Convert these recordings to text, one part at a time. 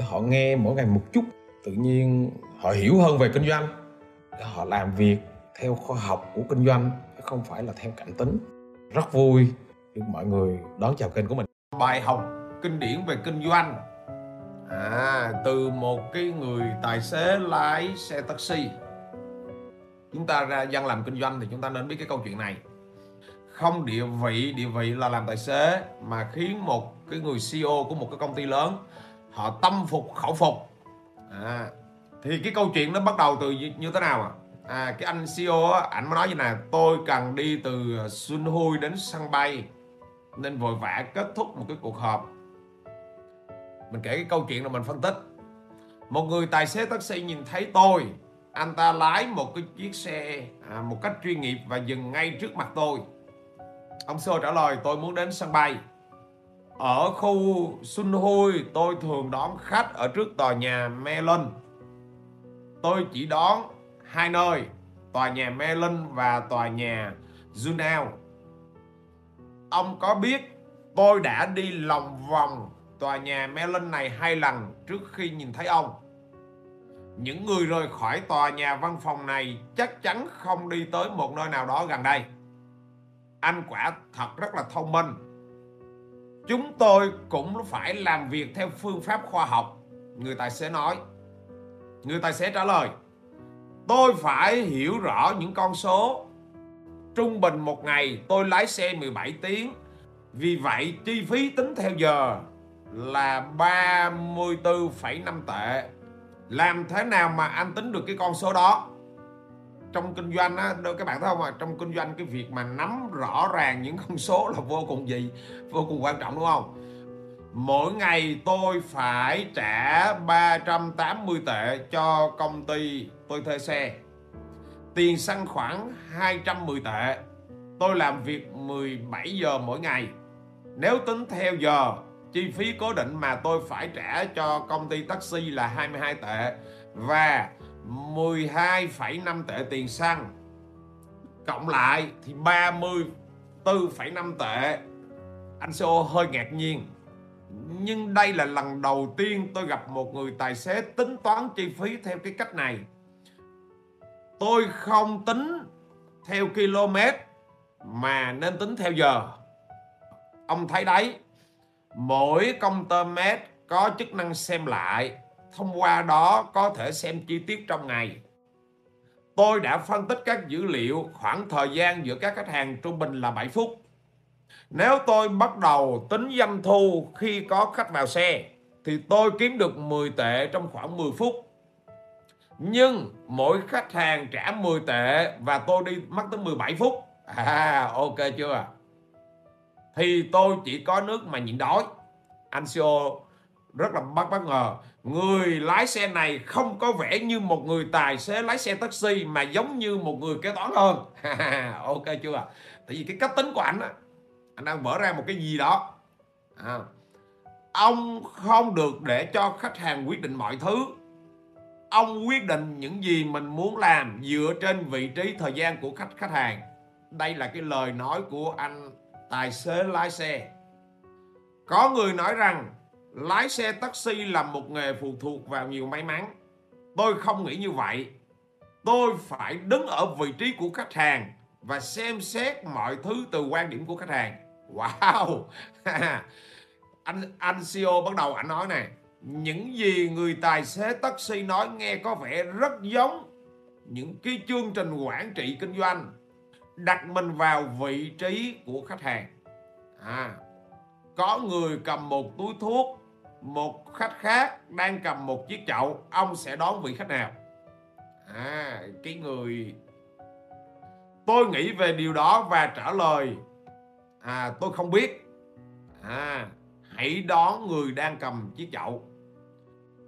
họ nghe mỗi ngày một chút tự nhiên họ hiểu hơn về kinh doanh. Họ làm việc theo khoa học của kinh doanh chứ không phải là theo cảm tính. Rất vui được mọi người đón chào kênh của mình. Bài học kinh điển về kinh doanh. À, từ một cái người tài xế lái xe taxi. Chúng ta ra dân làm kinh doanh thì chúng ta nên biết cái câu chuyện này. Không địa vị địa vị là làm tài xế mà khiến một cái người CEO của một cái công ty lớn họ tâm phục khẩu phục. À, thì cái câu chuyện nó bắt đầu từ như, như thế nào à? à cái anh CEO á, ảnh mới nói như này tôi cần đi từ Sunhui đến sân bay nên vội vã kết thúc một cái cuộc họp. Mình kể cái câu chuyện là mình phân tích. Một người tài xế taxi nhìn thấy tôi anh ta lái một cái chiếc xe à, một cách chuyên nghiệp và dừng ngay trước mặt tôi. Ông sơ trả lời tôi muốn đến sân bay ở khu Xuân Hui tôi thường đón khách ở trước tòa nhà Melon tôi chỉ đón hai nơi, tòa nhà Melon và tòa nhà Junao ông có biết tôi đã đi lòng vòng tòa nhà Melon này hai lần trước khi nhìn thấy ông? Những người rời khỏi tòa nhà văn phòng này chắc chắn không đi tới một nơi nào đó gần đây. Anh quả thật rất là thông minh chúng tôi cũng phải làm việc theo phương pháp khoa học. Người tài xế nói. Người tài xế trả lời. Tôi phải hiểu rõ những con số. Trung bình một ngày tôi lái xe 17 tiếng. Vì vậy chi phí tính theo giờ là 34,5 tệ. Làm thế nào mà anh tính được cái con số đó? Trong kinh doanh á các bạn thấy không ạ? Trong kinh doanh cái việc mà nắm rõ ràng những con số là vô cùng gì, vô cùng quan trọng, đúng không? Mỗi ngày tôi phải trả 380 tệ cho công ty tôi thuê xe. Tiền xăng khoảng 210 tệ. Tôi làm việc 17 giờ mỗi ngày. Nếu tính theo giờ, chi phí cố định mà tôi phải trả cho công ty taxi là 22 tệ. Và 12,5 tệ tiền xăng. Cộng lại thì 34,5 tệ. Anh CEO hơi ngạc nhiên. Nhưng đây là lần đầu tiên tôi gặp một người tài xế tính toán chi phí theo cái cách này. Tôi không tính theo km mà nên tính theo giờ. Ông thấy đấy mỗi công tơ mét có chức năng xem lại thông qua đó có thể xem chi tiết trong ngày. Tôi đã phân tích các dữ liệu, khoảng thời gian giữa các khách hàng trung bình là 7 phút. Nếu tôi bắt đầu tính doanh thu khi có khách vào xe, thì tôi kiếm được 10 tệ trong khoảng 10 phút. Nhưng mỗi khách hàng trả 10 tệ và tôi đi mất tới 17 phút. À ok chưa? Thì tôi chỉ có nước mà nhịn đói. Anh CEO rất là bất bất ngờ. Người lái xe này không có vẻ như một người tài xế lái xe taxi mà giống như một người kế toán hơn. Ok chưa tại vì cái cách tính của anh á anh đang vỡ ra một cái gì đó. À, ông không được để cho khách hàng quyết định mọi thứ. Ông quyết định những gì mình muốn làm dựa trên vị trí thời gian của khách khách hàng. Đây là cái lời nói của anh tài xế lái xe. Có người nói rằng lái xe taxi là một nghề phụ thuộc vào nhiều may mắn. Tôi không nghĩ như vậy. Tôi phải đứng ở vị trí của khách hàng và xem xét mọi thứ từ quan điểm của khách hàng. Wow! anh anh CEO bắt đầu anh nói này, những gì người tài xế taxi nói nghe có vẻ rất giống những cái chương trình quản trị kinh doanh đặt mình vào vị trí của khách hàng. À, có người cầm một túi thuốc một khách khác đang cầm một chiếc chậu, ông sẽ đón vị khách nào? À cái người tôi nghĩ về điều đó và trả lời à tôi không biết. À hãy đón người đang cầm chiếc chậu.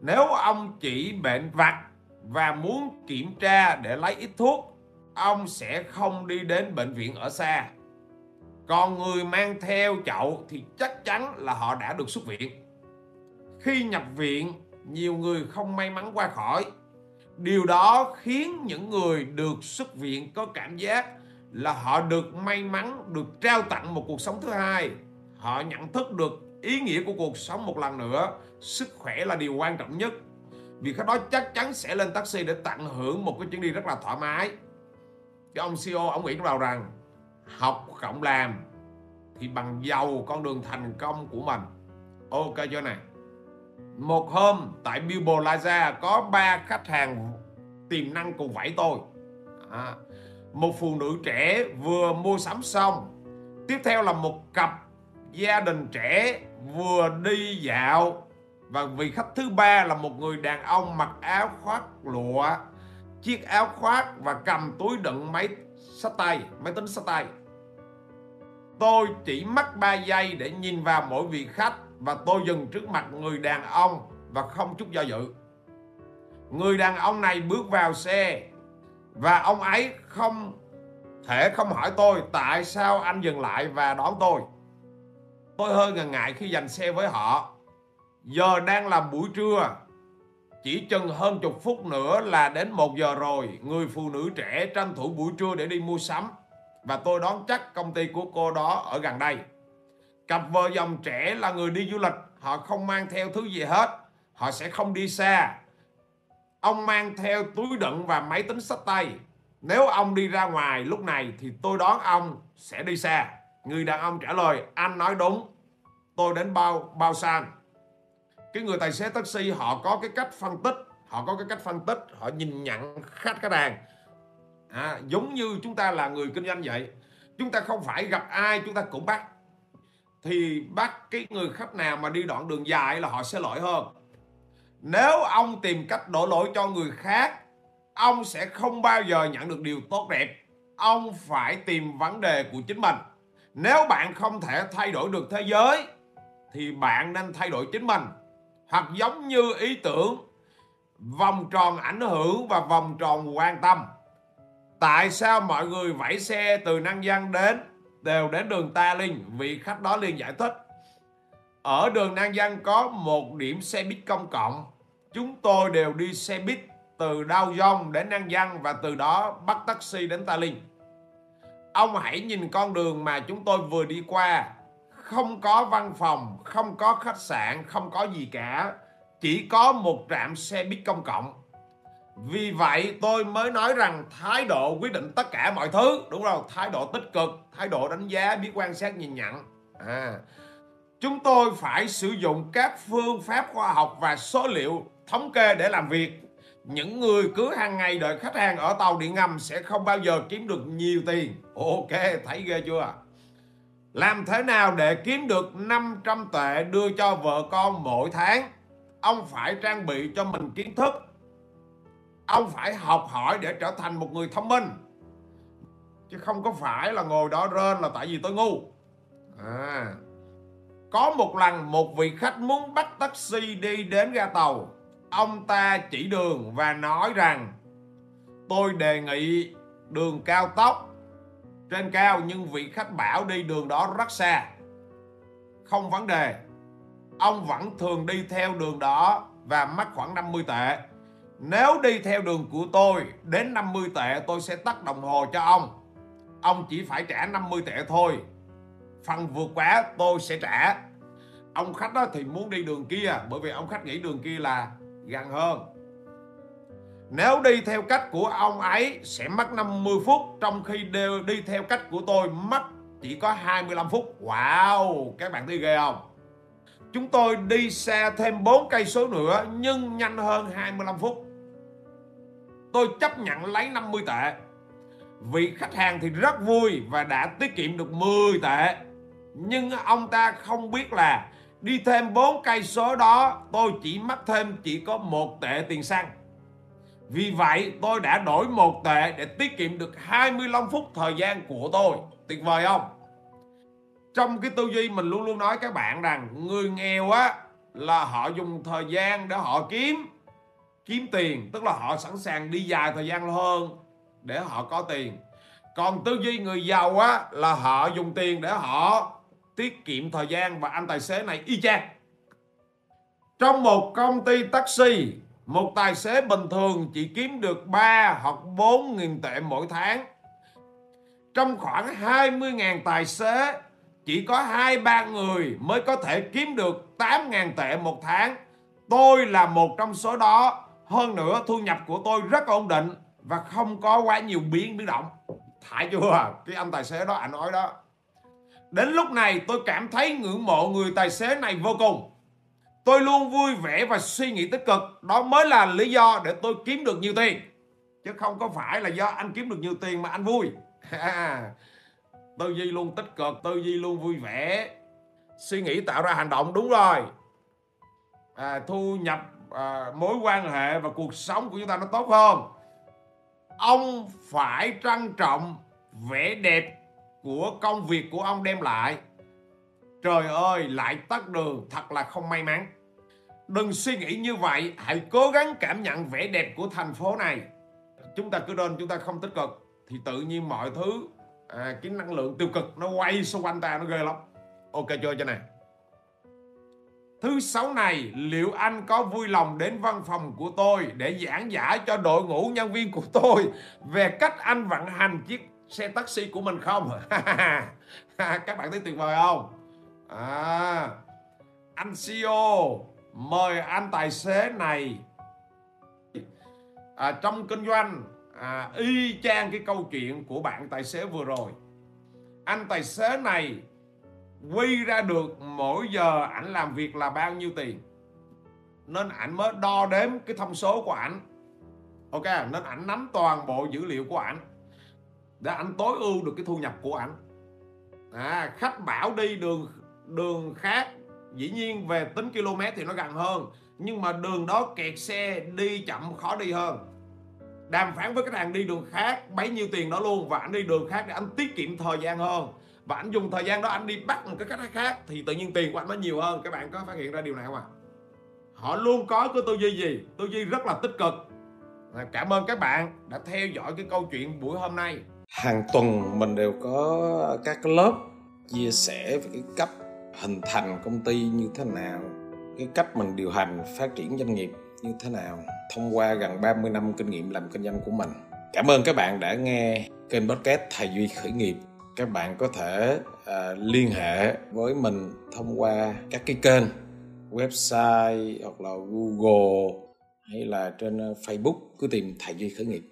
Nếu ông chỉ bệnh vặt và muốn kiểm tra để lấy ít thuốc, ông sẽ không đi đến bệnh viện ở xa. Còn người mang theo chậu thì chắc chắn là họ đã được xuất viện khi nhập viện, nhiều người không may mắn qua khỏi. Điều đó khiến những người được xuất viện có cảm giác là họ được may mắn, được trao tặng một cuộc sống thứ hai. Họ nhận thức được ý nghĩa của cuộc sống một lần nữa, sức khỏe là điều quan trọng nhất. Vì khách đó chắc chắn sẽ lên taxi để tận hưởng một cái chuyến đi rất là thoải mái. Cái ông CEO ông nghĩ trong đầu rằng, học cộng làm thì bằng giàu con đường thành công của mình. Ok chưa này? Một hôm tại Bilbo Plaza có ba khách hàng tiềm năng cùng vẫy tôi. À, một phụ nữ trẻ vừa mua sắm xong. Tiếp theo là một cặp gia đình trẻ vừa đi dạo. Và vị khách thứ ba là một người đàn ông mặc áo khoác lụa chiếc áo khoác và cầm túi đựng máy sách tay máy tính sách tay. Tôi chỉ mất 3 giây để nhìn vào mỗi vị khách và tôi dừng trước mặt người đàn ông và không chút do dự. Người đàn ông này bước vào xe và ông ấy không thể không hỏi tôi tại sao anh dừng lại và đón tôi. Tôi hơi ngần ngại khi dành xe với họ. Giờ đang là buổi trưa, chỉ chừng hơn chục phút nữa là đến một giờ rồi, người phụ nữ trẻ tranh thủ buổi trưa để đi mua sắm. Và tôi đoán chắc công ty của cô đó ở gần đây cặp vợ chồng trẻ là người đi du lịch họ không mang theo thứ gì hết. Họ sẽ không đi xa. Ông mang theo túi đựng và máy tính sách tay. Nếu ông đi ra ngoài lúc này thì tôi đoán ông sẽ đi xa. Người đàn ông trả lời anh nói đúng. Tôi đến bao bao san. Cái người tài xế taxi họ có cái cách phân tích. Họ có cái cách phân tích họ nhìn nhận khách khách hàng. À, giống như chúng ta là người kinh doanh vậy. Chúng ta không phải gặp ai chúng ta cũng bắt thì bắt cái người khách nào mà đi đoạn đường dài là họ sẽ lỗi hơn. Nếu ông tìm cách đổ lỗi cho người khác, ông sẽ không bao giờ nhận được điều tốt đẹp. Ông phải tìm vấn đề của chính mình. Nếu bạn không thể thay đổi được thế giới, thì bạn nên thay đổi chính mình. Hoặc giống như ý tưởng, vòng tròn ảnh hưởng và vòng tròn quan tâm. Tại sao mọi người vẫy xe từ năng dân đến đều đến đường ta linh vị khách đó liền giải thích. Ở đường Nan Giang có một điểm xe buýt công cộng. Chúng tôi đều đi xe buýt từ Đao Dông đến Nan Giang và từ đó bắt taxi đến Ta Linh. Ông hãy nhìn con đường mà chúng tôi vừa đi qua. Không có văn phòng, không có khách sạn, không có gì cả. Chỉ có một trạm xe buýt công cộng vì vậy tôi mới nói rằng thái độ quyết định tất cả mọi thứ. Đúng không? Thái độ tích cực, thái độ đánh giá, biết quan sát, nhìn nhận. À chúng tôi phải sử dụng các phương pháp khoa học và số liệu thống kê để làm việc. Những người cứ hàng ngày đợi khách hàng ở tàu điện ngầm sẽ không bao giờ kiếm được nhiều tiền. Ok, thấy ghê chưa? Làm thế nào để kiếm được 500 tệ đưa cho vợ con mỗi tháng? Ông phải trang bị cho mình kiến thức ông phải học hỏi để trở thành một người thông minh. Chứ không có phải là ngồi đó rên là tại vì tôi ngu. À có một lần một vị khách muốn bắt taxi đi đến ga tàu. Ông ta chỉ đường và nói rằng, tôi đề nghị đường cao tốc trên cao nhưng vị khách bảo đi đường đó rất xa. Không vấn đề. Ông vẫn thường đi theo đường đó và mất khoảng 50 tệ nếu đi theo đường của tôi, đến 50 tệ tôi sẽ tắt đồng hồ cho ông. Ông chỉ phải trả 50 tệ thôi. Phần vượt quá, tôi sẽ trả. Ông khách đó thì muốn đi đường kia, bởi vì ông khách nghĩ đường kia là gần hơn. Nếu đi theo cách của ông ấy, sẽ mất 50 phút, trong khi đều đi theo cách của tôi mất chỉ có 25 phút. Wow, các bạn thấy ghê không? Chúng tôi đi xe thêm 4 cây số nữa, nhưng nhanh hơn 25 phút tôi chấp nhận lấy 50 tệ. Vị khách hàng thì rất vui và đã tiết kiệm được 10 tệ. Nhưng ông ta không biết là đi thêm 4 cây số đó, tôi chỉ mất thêm chỉ có một tệ tiền xăng. Vì vậy, tôi đã đổi một tệ để tiết kiệm được 25 phút thời gian của tôi. Tuyệt vời không? Trong cái tư duy mình luôn luôn nói các bạn rằng người nghèo á, là họ dùng thời gian để họ kiếm kiếm tiền, tức là họ sẵn sàng đi dài thời gian hơn để họ có tiền. Còn tư duy người giàu á, là họ dùng tiền để họ tiết kiệm thời gian và anh tài xế này y chang. Trong một công ty taxi, một tài xế bình thường chỉ kiếm được 3 hoặc 4 nghìn tệ mỗi tháng. Trong khoảng 20.000 tài xế, chỉ có hai ba người mới có thể kiếm được 8.000 tệ một tháng. Tôi là một trong số đó hơn nữa thu nhập của tôi rất ổn định và không có quá nhiều biến biến động. Thải chưa à, cái anh tài xế đó anh nói đó. Đến lúc này tôi cảm thấy ngưỡng mộ người tài xế này vô cùng. Tôi luôn vui vẻ và suy nghĩ tích cực. Đó mới là lý do để tôi kiếm được nhiều tiền. Chứ không có phải là do anh kiếm được nhiều tiền mà anh vui. Tư duy luôn tích cực tư duy luôn vui vẻ. Suy nghĩ tạo ra hành động đúng rồi. À, thu nhập à, mối quan hệ và cuộc sống của chúng ta nó tốt hơn. Ông phải trân trọng vẻ đẹp của công việc của ông đem lại. Trời ơi lại tắt đường thật là không may mắn. Đừng suy nghĩ như vậy hãy cố gắng cảm nhận vẻ đẹp của thành phố này. Chúng ta cứ đơn chúng ta không tích cực thì tự nhiên mọi thứ à, cái năng lượng tiêu cực nó quay xung quanh ta nó ghê lắm. Ok chưa cho này. Thứ sáu này, liệu anh có vui lòng đến văn phòng của tôi để giảng giải cho đội ngũ nhân viên của tôi về cách anh vận hành chiếc xe taxi của mình không? Các bạn thấy tuyệt vời không? À, anh CEO mời anh tài xế này à, trong kinh doanh à, y chang cái câu chuyện của bạn tài xế vừa rồi. Anh tài xế này quy ra được mỗi giờ ảnh làm việc là bao nhiêu tiền. Nên ảnh mới đo đếm cái thông số của ảnh. Ok nên ảnh nắm toàn bộ dữ liệu của ảnh. Để ảnh tối ưu được cái thu nhập của ảnh. À, khách bảo đi đường đường khác dĩ nhiên về tính km thì nó gần hơn. Nhưng mà đường đó kẹt xe đi chậm khó đi hơn. Đàm phán với khách hàng đi đường khác bấy nhiêu tiền đó luôn. Và anh đi đường khác để anh tiết kiệm thời gian hơn và anh dùng thời gian đó anh đi bắt một cái cách khác, thì tự nhiên tiền của anh nó nhiều hơn. Các bạn có phát hiện ra điều này không ạ? À? họ luôn có cái tư duy gì? Tư duy rất là tích cực. Cảm ơn các bạn đã theo dõi cái câu chuyện buổi hôm nay. Hàng tuần mình đều có các lớp chia sẻ về cái cách hình thành công ty như thế nào, cái cách mình điều hành, phát triển doanh nghiệp như thế nào, thông qua gần 30 năm kinh nghiệm làm kinh doanh của mình. Cảm ơn các bạn đã nghe kênh podcast thầy duy khởi nghiệp các bạn có thể à, liên hệ với mình thông qua các cái kênh website hoặc là google hay là trên ờ, facebook cứ tìm thầy duy khởi nghiệp.